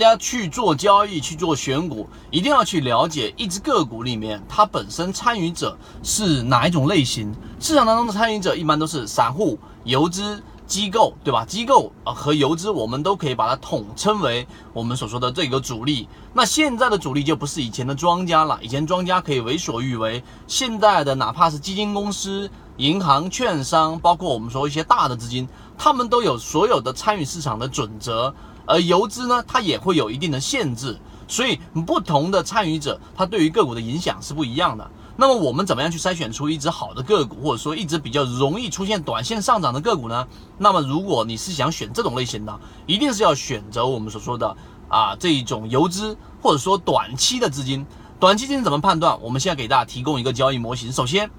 大家去做交易、去做选股，一定要去了解一只个股里面它本身参与者是哪一种类型。市场当中的参与者一般都是散户、游资、机构，对吧？机构啊和游资，我们都可以把它统称为我们所说的这个主力。那现在的主力就不是以前的庄家了，以前庄家可以为所欲为，现在的哪怕是基金公司、银行、券商，包括我们说一些大的资金，他们都有所有的参与市场的准则。而游资呢，它也会有一定的限制，所以不同的参与者，它对于个股的影响是不一样的。那么我们怎么样去筛选出一只好的个股，或者说一只比较容易出现短线上涨的个股呢？那么如果你是想选这种类型的，一定是要选择我们所说的啊这一种游资，或者说短期的资金。短期资金怎么判断？我们现在给大家提供一个交易模型。首先，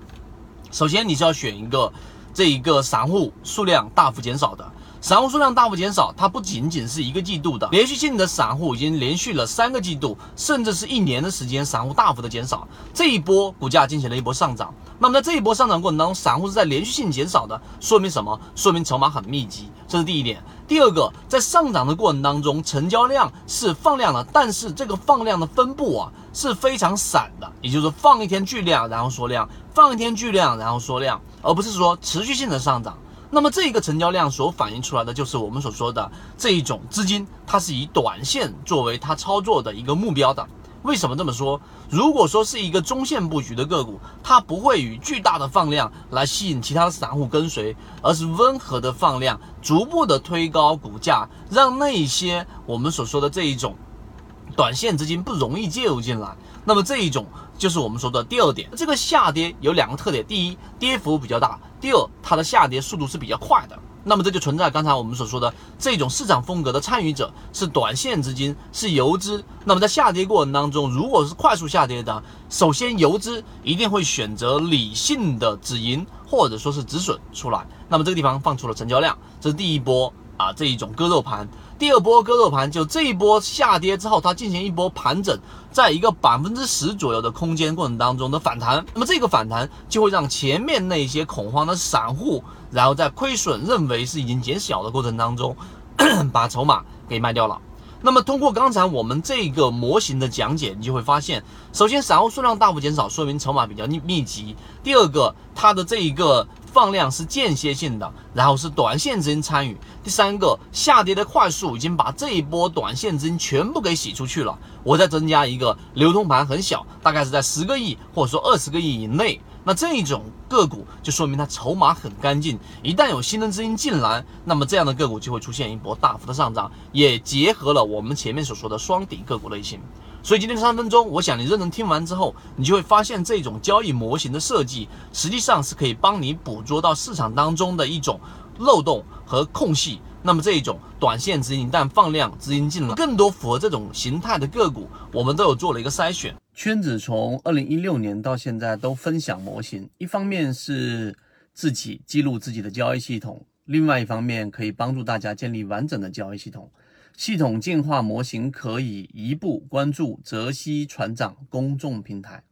首先你是要选一个这一个散户数量大幅减少的。散户数量大幅减少，它不仅仅是一个季度的连续性的散户，已经连续了三个季度，甚至是一年的时间，散户大幅的减少。这一波股价进行了一波上涨，那么在这一波上涨过程当中，散户是在连续性减少的，说明什么？说明筹码很密集，这是第一点。第二个，在上涨的过程当中，成交量是放量的，但是这个放量的分布啊是非常散的，也就是放一天巨量，然后缩量，放一天巨量，然后缩量，而不是说持续性的上涨。那么这个成交量所反映出来的，就是我们所说的这一种资金，它是以短线作为它操作的一个目标的。为什么这么说？如果说是一个中线布局的个股，它不会以巨大的放量来吸引其他散户跟随，而是温和的放量，逐步的推高股价，让那些我们所说的这一种短线资金不容易介入进来。那么这一种就是我们说的第二点，这个下跌有两个特点：第一，跌幅比较大；第二，它的下跌速度是比较快的。那么这就存在刚才我们所说的这种市场风格的参与者是短线资金，是游资。那么在下跌过程当中，如果是快速下跌的，首先游资一定会选择理性的止盈或者说是止损出来。那么这个地方放出了成交量，这是第一波。啊，这一种割肉盘，第二波割肉盘就这一波下跌之后，它进行一波盘整，在一个百分之十左右的空间过程当中的反弹，那么这个反弹就会让前面那些恐慌的散户，然后在亏损认为是已经减小的过程当中，把筹码给卖掉了。那么通过刚才我们这个模型的讲解，你就会发现，首先散户数量大幅减少，说明筹码比较密密集；第二个，它的这一个。放量是间歇性的，然后是短线资金参与。第三个，下跌的快速已经把这一波短线资金全部给洗出去了。我再增加一个流通盘很小，大概是在十个亿或者说二十个亿以内。那这一种个股就说明它筹码很干净。一旦有新的资金进来，那么这样的个股就会出现一波大幅的上涨，也结合了我们前面所说的双底个股类型。所以今天三分钟，我想你认真听完之后，你就会发现这种交易模型的设计，实际上是可以帮你捕捉到市场当中的一种漏洞和空隙。那么这一种短线资金一旦放量，资金进来，更多符合这种形态的个股，我们都有做了一个筛选。圈子从二零一六年到现在都分享模型，一方面是自己记录自己的交易系统，另外一方面可以帮助大家建立完整的交易系统。系统进化模型可以一步关注泽西船长公众平台。